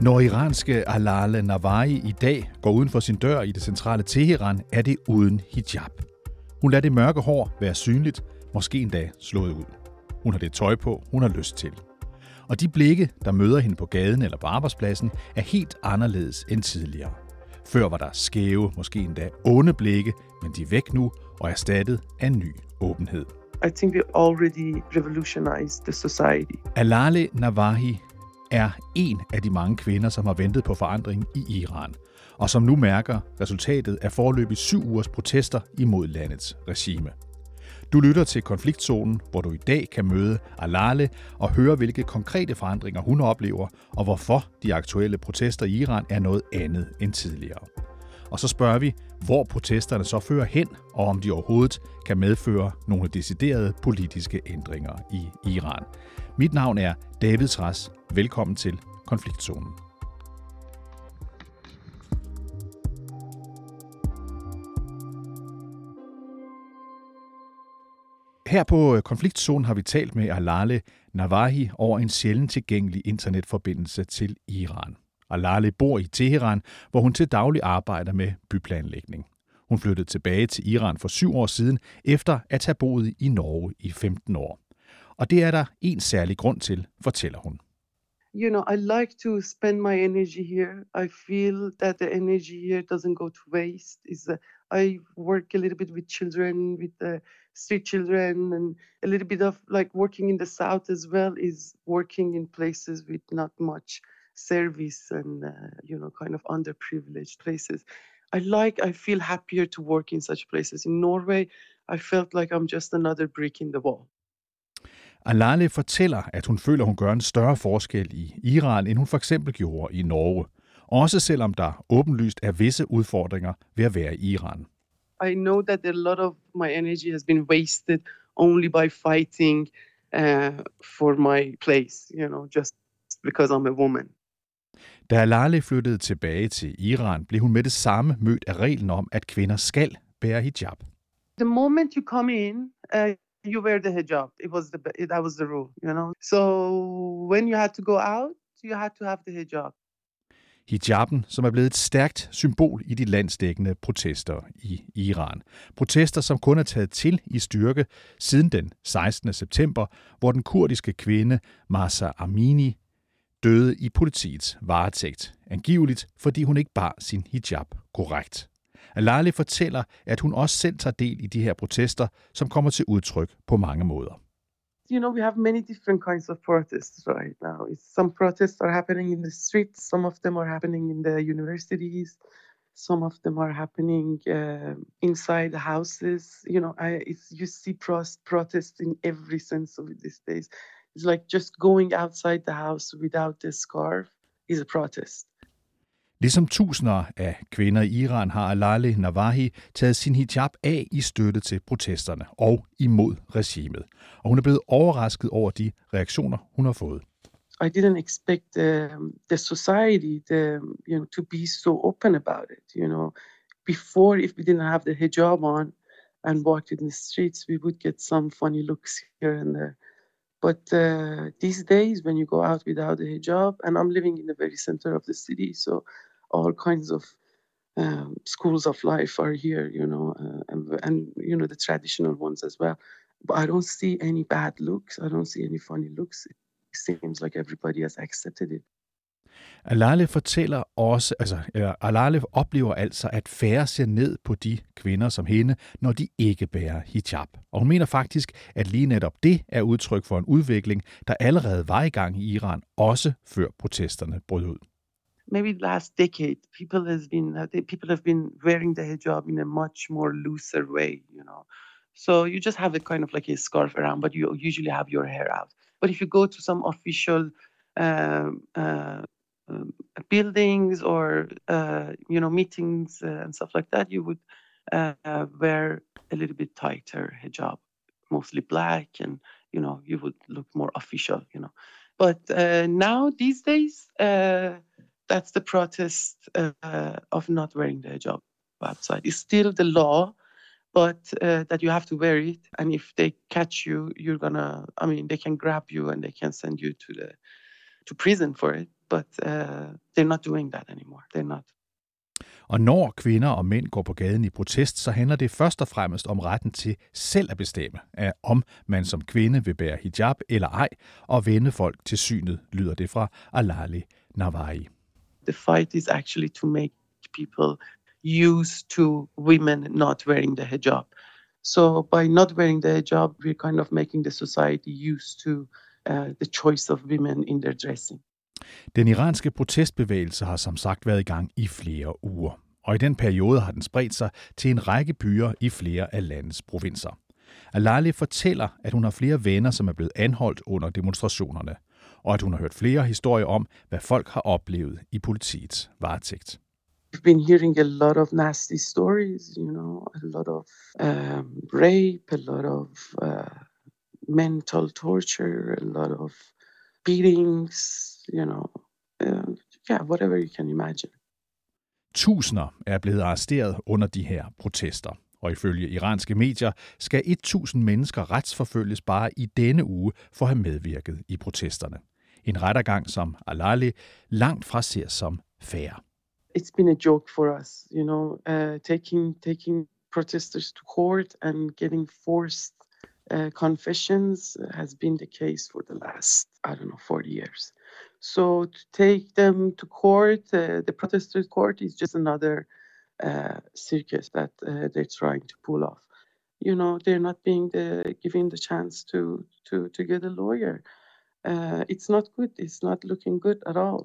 Når iranske Alale Nawahi i dag går uden for sin dør i det centrale Teheran, er det uden hijab. Hun lader det mørke hår være synligt, måske endda slået ud. Hun har det tøj på, hun har lyst til. Og de blikke, der møder hende på gaden eller på arbejdspladsen, er helt anderledes end tidligere. Før var der skæve, måske endda onde blikke, men de er væk nu og erstattet af ny åbenhed. I think we already revolutionized the society. Alale Nawahi er en af de mange kvinder, som har ventet på forandring i Iran, og som nu mærker resultatet af forløbig syv ugers protester imod landets regime. Du lytter til konfliktzonen, hvor du i dag kan møde Alale og høre, hvilke konkrete forandringer hun oplever, og hvorfor de aktuelle protester i Iran er noget andet end tidligere. Og så spørger vi, hvor protesterne så fører hen, og om de overhovedet kan medføre nogle deciderede politiske ændringer i Iran. Mit navn er David Tras. Velkommen til Konfliktzonen. Her på øh, Konfliktzonen har vi talt med Alale Navahi over en sjældent tilgængelig internetforbindelse til Iran. Alale bor i Teheran, hvor hun til daglig arbejder med byplanlægning. Hun flyttede tilbage til Iran for syv år siden, efter at have boet i Norge i 15 år. Og det er der en særlig grund til, fortæller hun. You know, I like to spend my energy here. I feel that the energy here doesn't go to waste. Is I work a little bit with children, with the street children, and a little bit of like working in the south as well is working in places with not much service and uh, you know kind of underprivileged places. I like I feel happier to work in such places. In Norway, I felt like I'm just another brick in the wall. Alale fortæller, at hun føler, hun gør en større forskel i Iran, end hun for eksempel gjorde i Norge. Også selvom der åbenlyst er visse udfordringer ved at være i Iran. I know that a lot of my energy has been wasted only by fighting uh, for my place, you know, just because I'm a woman. Da Alale flyttede tilbage til Iran, blev hun med det samme mødt af reglen om, at kvinder skal bære hijab. The moment you come in, uh, you wear the hijab. It was the that was the rule, you know. So when you had to go out, you had to have the hijab. Hijaben, som er blevet et stærkt symbol i de landsdækkende protester i Iran. Protester, som kun er taget til i styrke siden den 16. september, hvor den kurdiske kvinde Masa Amini døde i politiets varetægt, angiveligt fordi hun ikke bar sin hijab korrekt. Alali fortæller, at hun også selv tager del i de her protester, som kommer til udtryk på mange måder. You know, we have many different kinds of protests right now. Some protests are happening in the streets, some of them are happening in the universities, some of them are happening uh, inside the houses. You know, I, it's, you see protests in every sense of it these days. It's like just going outside the house without a scarf is a protest. Ligesom tusinder af kvinder i Iran har Alali Navahi taget sin hijab af i støtte til protesterne og imod regimet. Og hun er blevet overrasket over de reaktioner, hun har fået. I didn't expect the, the society the, you know, to be so open about it. You know, before, if we didn't have the hijab on and walked in the streets, we would get some funny looks here and there. But uh, these days, when you go out without a hijab, and I'm living in the very center of the city, so all kinds of um, schools of life are here, you know, uh, and, and, you know the traditional ones as well. But I don't see any bad looks. I don't see any funny looks. It seems like everybody has accepted it. Alale fortæller også, altså Alale oplever altså, at færre ser ned på de kvinder som hende, når de ikke bærer hijab. Og hun mener faktisk, at lige netop det er udtryk for en udvikling, der allerede var i gang i Iran, også før protesterne brød ud. maybe last decade people has been uh, people have been wearing the hijab in a much more looser way you know. So you just have a kind of like a scarf around but you usually have your hair out. But if you go to some official um, uh, um, buildings or uh, you know meetings uh, and stuff like that you would uh, wear a little bit tighter hijab mostly black and you know you would look more official you know. But now these days that's the protest uh, of not wearing the hijab outside. It's still the law, but uh, that you have to wear it. And if they catch you, you're gonna, I mean, they can grab you and they can send you to the to prison for it, but uh, they're not doing that anymore. They're not. Og når kvinder og mænd går på gaden i protest, så handler det først og fremmest om retten til selv at bestemme, at om man som kvinde vil bære hijab eller ej, og vende folk til synet, lyder det fra Alali Nawai. The fight is actually to make people used to women not wearing the hijab. So by not wearing the hijab, we're kind of making the society used to uh, the choice of women in their dressing. Den iranske protestbevægelse har som sagt været i gang i flere uger, og i den periode har den spredt sig til en række byer i flere af landets provinser. Alali fortæller, at hun har flere venner, som er blevet anholdt under demonstrationerne, og at hun har hørt flere historier om, hvad folk har oplevet i politiets varetægt. We've been hearing a lot of nasty stories, you know, a lot of um, rape, a lot of uh, mental torture, a lot of beatings, you know, uh, yeah, whatever you can imagine. Tusinder er blevet arresteret under de her protester. Og ifølge iranske medier skal 1000 mennesker retsforfølges bare i denne uge for at have medvirket i protesterne. En rettergang, som Alali langt fra ser som fair. It's been a joke for us, you know, uh, taking taking protesters to court and getting forced uh, confessions has been the case for the last, I don't know, 40 years. So to take them to court, uh, the protesters' court is just another uh, circus that uh, they're trying to pull off. You know, they're not being the, given the chance to to to get a lawyer. Uh, it's not good. It's not looking good at all.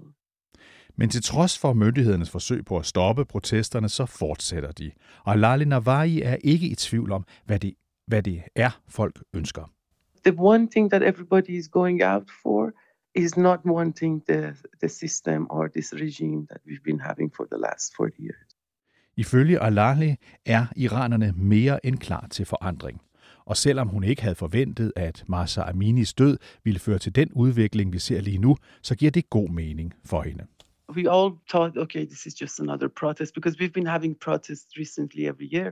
Men til trods for myndighedernes forsøg på at stoppe protesterne, så fortsætter de. Og Lali Nawai er ikke i tvivl om, hvad det, hvad det er, folk ønsker. The one thing that everybody is going out for is not wanting the, the system or this regime that we've been having for the last 40 years. Ifølge Alali er iranerne mere end klar til forandring. Og selvom hun ikke havde forventet, at Aminis død ville føre til den udvikling, vi ser lige nu, så giver det god mening for hende. We all thought, okay, this is just another protest because we've been having protests recently every year,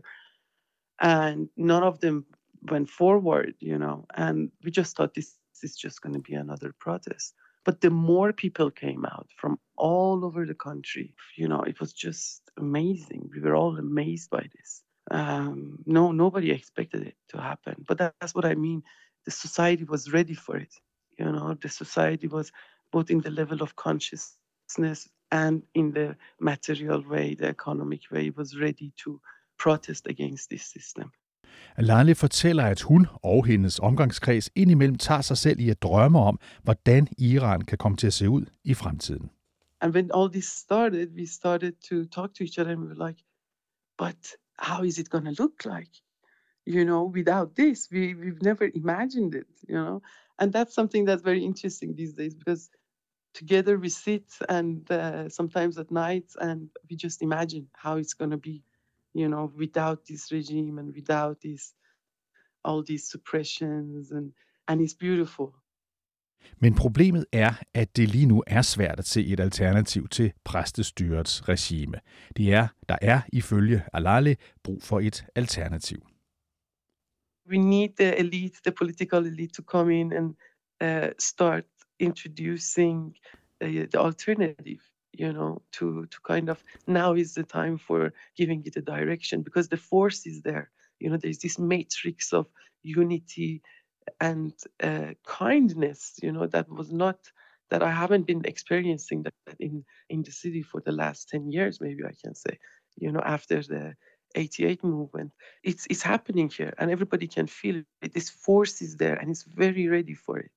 and none of them went forward, you know. And we just thought this is just going to be another protest. But the more people came out from all over the country, you know, it was just amazing. We were all amazed by this. Um, no, nobody expected it to happen. But that's what I mean. The society was ready for it. You know, the society was both in the level of consciousness and in the material way, the economic way, was ready to protest against this system. Alali fortæller, at hun og hendes omgangskreds indimellem tager sig selv i at drømme om, hvordan Iran kan komme til at se ud i fremtiden. And when all this started, we started to talk to each other and we were like, but how is it going to look like? You know, without this, we, we've never imagined it, you know? And that's something that's very interesting these days because together we sit and uh, sometimes at night and we just imagine how it's going to be you know, without this regime and without this, all these suppressions, and and it's beautiful. Men problemet er, at det lige nu er svært at se et alternativ til præstestyrets regime. Det er, der er ifølge Alali brug for et alternativ. We need the elite, the political elite, to come in and uh, start introducing uh, the alternative you know to to kind of now is the time for giving it a direction because the force is there you know there's this matrix of unity and uh, kindness you know that was not that i haven't been experiencing that in in the city for the last 10 years maybe i can say you know after the 88 movement. It's it's happening here and everybody can feel it. This force is there and it's very ready for it.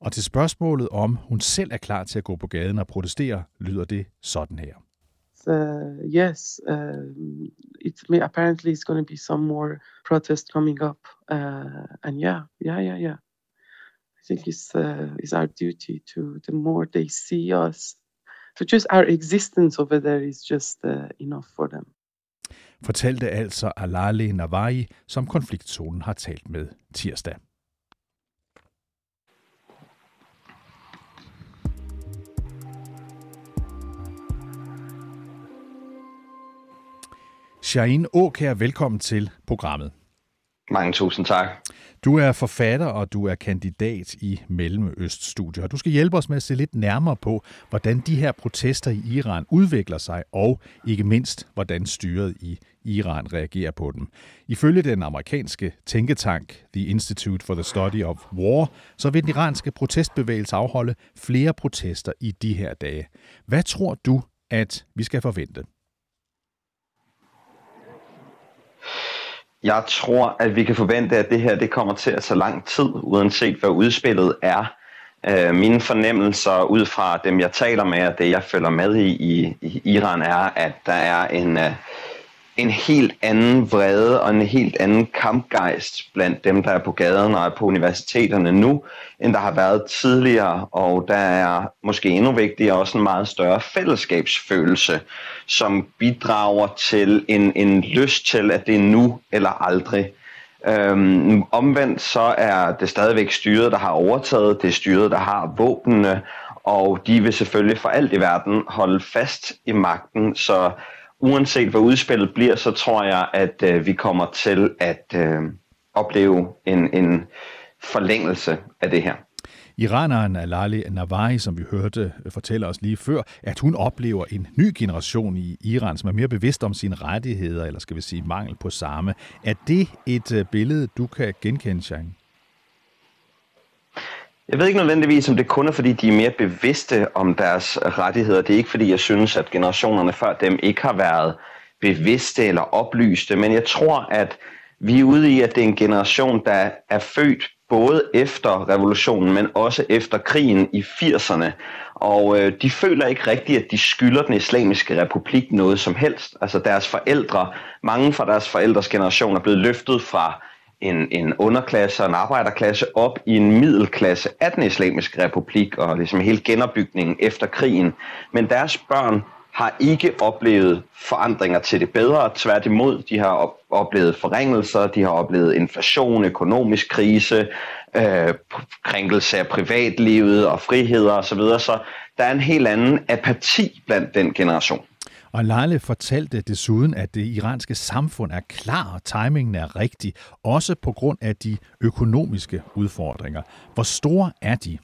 Og til spørgsmålet om hun selv er klar til at gå på gaden og protestere, lyder det sådan her. Uh, yes, uh, it's apparently it's going to be some more protest coming up, uh, and yeah, yeah, yeah, yeah. I think it's uh, it's our duty to the more they see us, so just our existence over there is just uh, enough for them. Fortalte altså Alali Nawai, som konfliktzonen har talt med tirsdag. Shaheen Åkær, velkommen til programmet. Mange tusind tak. Du er forfatter, og du er kandidat i Mellemøststudier. Du skal hjælpe os med at se lidt nærmere på, hvordan de her protester i Iran udvikler sig, og ikke mindst, hvordan styret i Iran reagerer på dem. Ifølge den amerikanske tænketank The Institute for the Study of War, så vil den iranske protestbevægelse afholde flere protester i de her dage. Hvad tror du, at vi skal forvente? Jeg tror, at vi kan forvente, at det her det kommer til at tage lang tid, uanset hvad udspillet er. Øh, mine fornemmelser ud fra dem, jeg taler med, og det jeg følger med i, i, i Iran, er, at der er en, øh, en helt anden vrede og en helt anden kampgejst blandt dem, der er på gaden og er på universiteterne nu, end der har været tidligere. Og der er måske endnu vigtigere også en meget større fællesskabsfølelse, som bidrager til en, en lyst til, at det er nu eller aldrig. Øhm, omvendt så er det stadigvæk styret, der har overtaget, det er styret, der har våbnene, og de vil selvfølgelig for alt i verden holde fast i magten, så uanset hvad udspillet bliver, så tror jeg, at øh, vi kommer til at øh, opleve en, en forlængelse af det her. Iraneren Alali Navari, som vi hørte fortæller fortælle os lige før, at hun oplever en ny generation i Iran, som er mere bevidst om sine rettigheder, eller skal vi sige mangel på samme. Er det et øh, billede, du kan genkende, Chang? Jeg ved ikke nødvendigvis, om det kun er, fordi de er mere bevidste om deres rettigheder. Det er ikke, fordi jeg synes, at generationerne før dem ikke har været bevidste eller oplyste, men jeg tror, at vi er ude i, at det er en generation, der er født både efter revolutionen, men også efter krigen i 80'erne. Og øh, de føler ikke rigtigt, at de skylder den islamiske republik noget som helst. Altså deres forældre, mange fra deres forældres generation er blevet løftet fra en, en underklasse og en arbejderklasse op i en middelklasse af den islamiske republik og ligesom hele genopbygningen efter krigen. Men deres børn har ikke oplevet forandringer til det bedre. Tværtimod, de har oplevet forringelser, de har oplevet inflation, økonomisk krise, øh, krænkelse af privatlivet og friheder osv. Så der er en helt anden apati blandt den generation. Og Lale fortalte desuden, at det iranske samfund er klar, og timingen er rigtig, også på grund af de økonomiske udfordringer. Hvor store er de?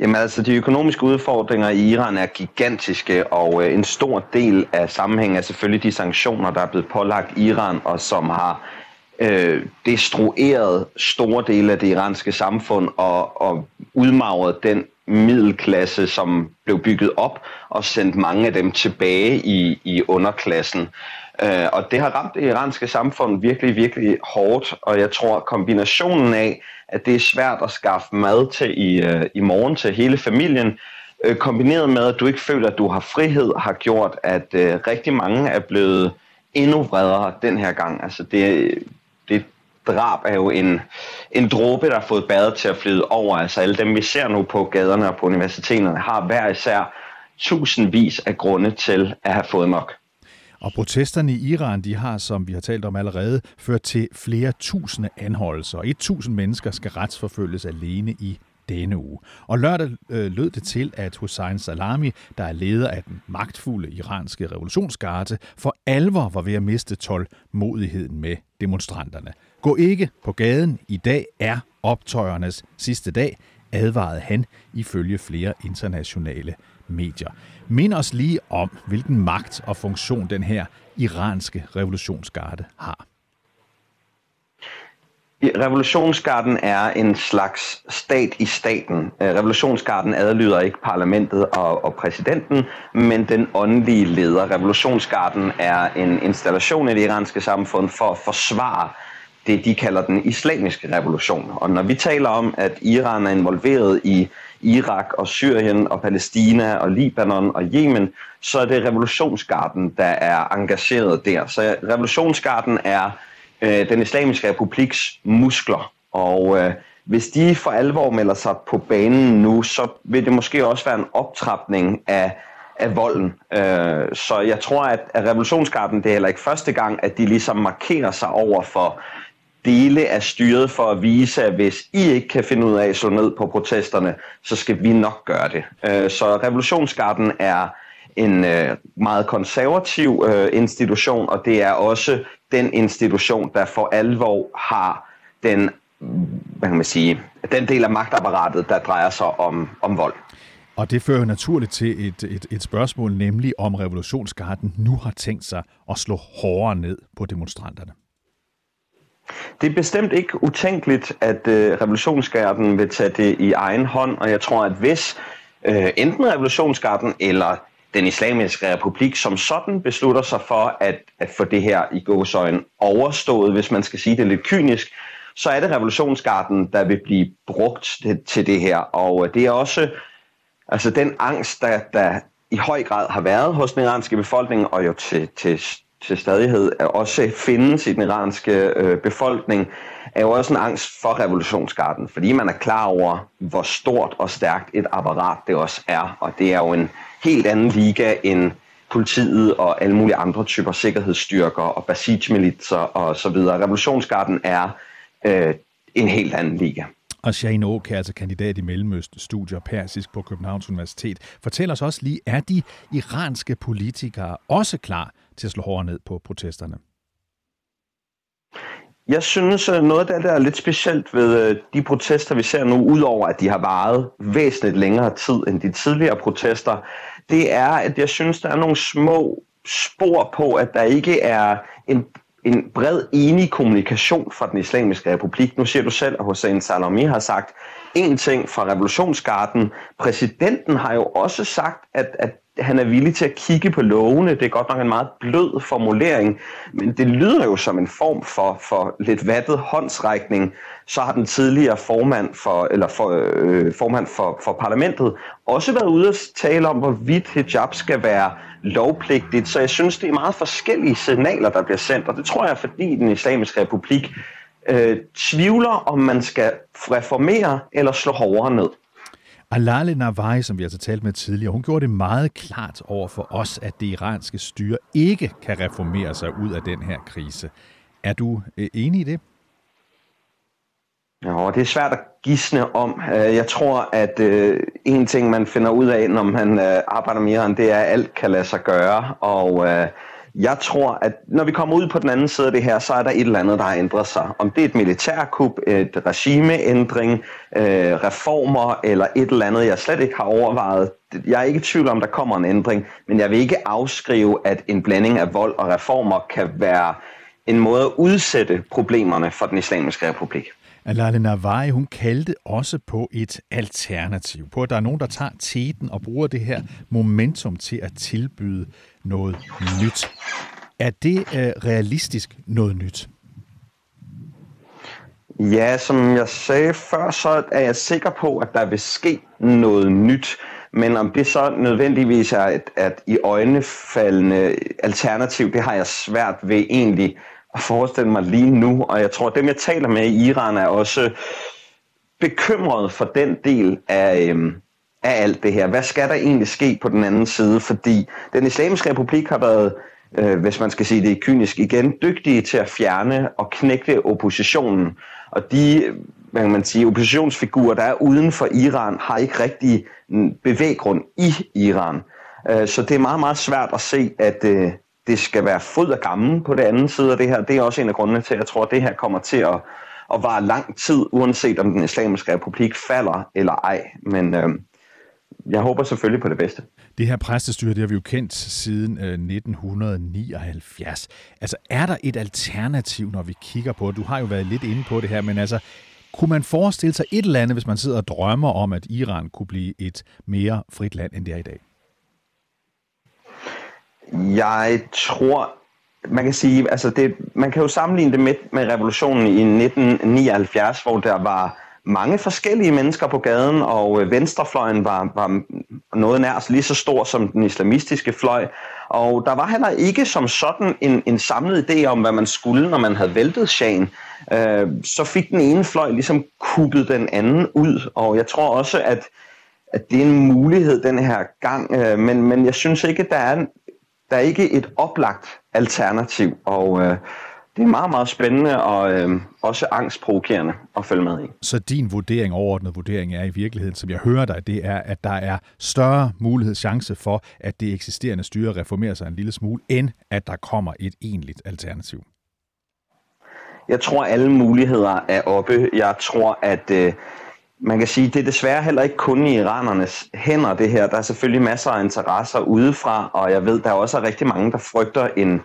Jamen altså, de økonomiske udfordringer i Iran er gigantiske, og øh, en stor del af sammenhængen er selvfølgelig de sanktioner, der er blevet pålagt Iran, og som har øh, destrueret store dele af det iranske samfund og, og udmagret den middelklasse, som blev bygget op og sendt mange af dem tilbage i, i underklassen. Øh, og det har ramt det iranske samfund virkelig, virkelig hårdt, og jeg tror kombinationen af, at det er svært at skaffe mad til i, øh, i morgen til hele familien, øh, kombineret med, at du ikke føler, at du har frihed, har gjort, at øh, rigtig mange er blevet endnu vredere den her gang. Altså det, det drab er jo en, en dråbe, der har fået badet til at flyde over. Altså alle dem, vi ser nu på gaderne og på universiteterne, har hver især tusindvis af grunde til at have fået nok. Og protesterne i Iran, de har, som vi har talt om allerede, ført til flere tusinde anholdelser. 1000 mennesker skal retsforfølges alene i denne uge. Og lørdag øh, lød det til, at Hussein Salami, der er leder af den magtfulde iranske revolutionsgarde, for alvor var ved at miste tålmodigheden med demonstranterne. Gå ikke på gaden. I dag er optøjernes sidste dag, advarede han ifølge flere internationale medier. Mind os lige om, hvilken magt og funktion den her iranske revolutionsgarde har. Revolutionsgarden er en slags stat i staten. Øh, revolutionsgarden adlyder ikke parlamentet og, og præsidenten, men den åndelige leder. Revolutionsgarden er en installation i det iranske samfund for at forsvare det, de kalder den islamiske revolution. Og når vi taler om, at Iran er involveret i Irak og Syrien og Palæstina og Libanon og Yemen, så er det revolutionsgarden, der er engageret der. Så revolutionsgarden er øh, den islamiske republiks muskler, og øh, hvis de for alvor melder sig på banen nu, så vil det måske også være en optrapning af, af volden. Øh, så jeg tror, at, at revolutionsgarden, det er heller ikke første gang, at de ligesom markerer sig over for dele af styret for at vise, at hvis I ikke kan finde ud af at slå ned på protesterne, så skal vi nok gøre det. Øh, så revolutionsgarden er en øh, meget konservativ øh, institution, og det er også den institution, der for alvor har den, hvad kan man sige, den del af magtapparatet, der drejer sig om, om vold. Og det fører naturligt til et, et, et spørgsmål, nemlig om revolutionsgarden nu har tænkt sig at slå hårdere ned på demonstranterne. Det er bestemt ikke utænkeligt, at øh, revolutionsgarden vil tage det i egen hånd, og jeg tror, at hvis øh, enten revolutionsgarden eller den islamiske republik som sådan beslutter sig for at, at få det her i gåsøjen overstået, hvis man skal sige det lidt kynisk, så er det revolutionsgarden, der vil blive brugt til, til det her. Og øh, det er også altså den angst, der, der i høj grad har været hos den iranske befolkning, og jo til, til, til stadighed også findes i den iranske øh, befolkning, er jo også en angst for revolutionsgarden, fordi man er klar over, hvor stort og stærkt et apparat det også er, og det er jo en helt anden liga end politiet og alle mulige andre typer sikkerhedsstyrker og basijmilitser og så videre. Revolutionsgarden er øh, en helt anden liga. Og Shane Oak, altså kandidat i Mellemøsten studier persisk på Københavns Universitet, fortæller os også lige, er de iranske politikere også klar til at slå hårdere ned på protesterne? Jeg synes, øh, noget af det, der er lidt specielt ved øh, de protester, vi ser nu, udover at de har varet væsentligt længere tid end de tidligere protester, det er, at jeg synes, der er nogle små spor på, at der ikke er en, en bred enig kommunikation fra den islamiske republik. Nu siger du selv, at Hossein Salami har sagt en ting fra revolutionsgarden. Præsidenten har jo også sagt, at, at han er villig til at kigge på lovene. Det er godt nok en meget blød formulering, men det lyder jo som en form for, for lidt vattet håndsrækning. Så har den tidligere formand for, eller for, øh, formand for, for parlamentet også været ude at tale om, hvorvidt hijab skal være lovpligtigt. Så jeg synes, det er meget forskellige signaler, der bliver sendt, og det tror jeg, fordi den islamiske republik øh, tvivler, om man skal reformere eller slå hårdere ned. Alale Nawai, som vi altså talt med tidligere, hun gjorde det meget klart over for os, at det iranske styre ikke kan reformere sig ud af den her krise. Er du øh, enig i det? Ja, det er svært at gisne om. Øh, jeg tror, at øh, en ting, man finder ud af, når man arbejder med Iran, det er, at alt kan lade sig gøre. Og jeg tror, at når vi kommer ud på den anden side af det her, så er der et eller andet, der har ændret sig. Om det er et militærkup, et regimeændring, øh, reformer eller et eller andet, jeg slet ikke har overvejet. Jeg er ikke i tvivl om, der kommer en ændring, men jeg vil ikke afskrive, at en blanding af vold og reformer kan være en måde at udsætte problemerne for den islamiske republik. Alale Nawai, hun kaldte også på et alternativ, på at der er nogen, der tager teten og bruger det her momentum til at tilbyde noget nyt. Er det øh, realistisk noget nyt? Ja, som jeg sagde før, så er jeg sikker på, at der vil ske noget nyt. Men om det så nødvendigvis er et, at i øjnefaldende alternativ, det har jeg svært ved egentlig at forestille mig lige nu. Og jeg tror, at dem, jeg taler med i Iran, er også bekymret for den del af, øhm, af alt det her. Hvad skal der egentlig ske på den anden side? Fordi den islamiske republik har været, øh, hvis man skal sige det kynisk igen, dygtige til at fjerne og knække oppositionen. Og de hvad kan man sige, oppositionsfigurer, der er uden for Iran, har ikke rigtig bevæggrund i Iran. Øh, så det er meget, meget svært at se, at øh, det skal være fod og gammel på det anden side af det her. Det er også en af grundene til, at jeg tror, at det her kommer til at, at vare lang tid, uanset om den islamiske republik falder eller ej. Men øh, jeg håber selvfølgelig på det bedste. Det her præstestyre, det har vi jo kendt siden øh, 1979. Altså, er der et alternativ, når vi kigger på det? Du har jo været lidt inde på det her, men altså, kunne man forestille sig et eller andet, hvis man sidder og drømmer om, at Iran kunne blive et mere frit land, end det er i dag? Jeg tror, man kan sige, altså det, man kan jo sammenligne det med, med revolutionen i 1979, hvor der var mange forskellige mennesker på gaden, og øh, venstrefløjen var, var noget nær lige så stor som den islamistiske fløj. Og der var heller ikke som sådan en, en samlet idé om, hvad man skulle, når man havde væltet Shahen. Øh, så fik den ene fløj ligesom kuppet den anden ud, og jeg tror også, at, at det er en mulighed den her gang, øh, men, men jeg synes ikke, der er, der er ikke et oplagt alternativ, og øh, det er meget, meget spændende og øh, også angstprovokerende at følge med i. Så din vurdering, overordnet vurdering er i virkeligheden, som jeg hører dig, det er, at der er større mulighed, chance for, at det eksisterende styre reformerer sig en lille smule, end at der kommer et egentligt alternativ. Jeg tror, alle muligheder er oppe. Jeg tror, at øh, man kan sige, det er desværre heller ikke kun i iranernes hænder, det her. Der er selvfølgelig masser af interesser udefra, og jeg ved, der er også rigtig mange, der frygter en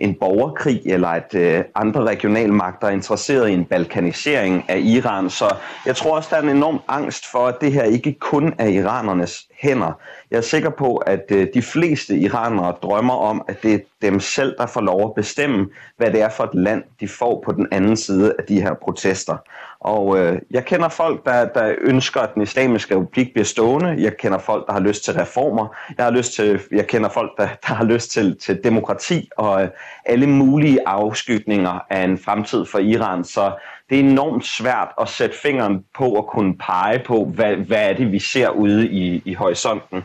en borgerkrig, eller at øh, andre regionalmagter er interesseret i en balkanisering af Iran. Så jeg tror også, der er en enorm angst for, at det her ikke kun er iranernes hænder. Jeg er sikker på, at øh, de fleste iranere drømmer om, at det er dem selv, der får lov at bestemme, hvad det er for et land, de får på den anden side af de her protester. Og øh, jeg kender folk, der, der ønsker, at den islamiske republik bliver stående. Jeg kender folk, der har lyst til reformer. Jeg, har lyst til, jeg kender folk, der, der har lyst til, til demokrati og øh, alle mulige afskygninger af en fremtid for Iran. Så det er enormt svært at sætte fingeren på og kunne pege på, hvad, hvad er det, vi ser ude i, i horisonten.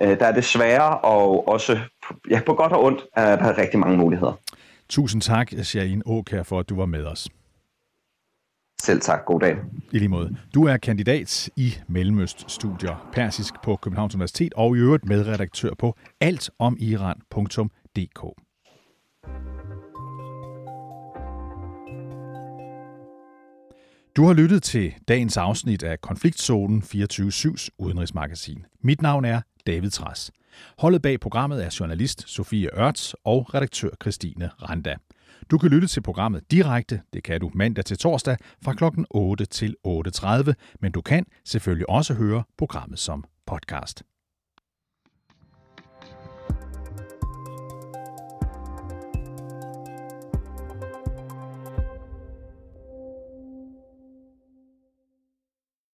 Øh, der er desværre, og også ja, på godt og ondt, er der rigtig mange muligheder. Tusind tak, Shahin Åkær, for at du var med os. Selv tak. God dag. I lige måde. Du er kandidat i Mellemøst-studier, persisk på Københavns Universitet, og i øvrigt medredaktør på altomiran.dk. Du har lyttet til dagens afsnit af Konfliktzonen 24-7's udenrigsmagasin. Mit navn er David Træs. Holdet bag programmet er journalist Sofie Ørts og redaktør Christine Randa. Du kan lytte til programmet direkte, det kan du mandag til torsdag fra kl. 8 til 8.30, men du kan selvfølgelig også høre programmet som podcast.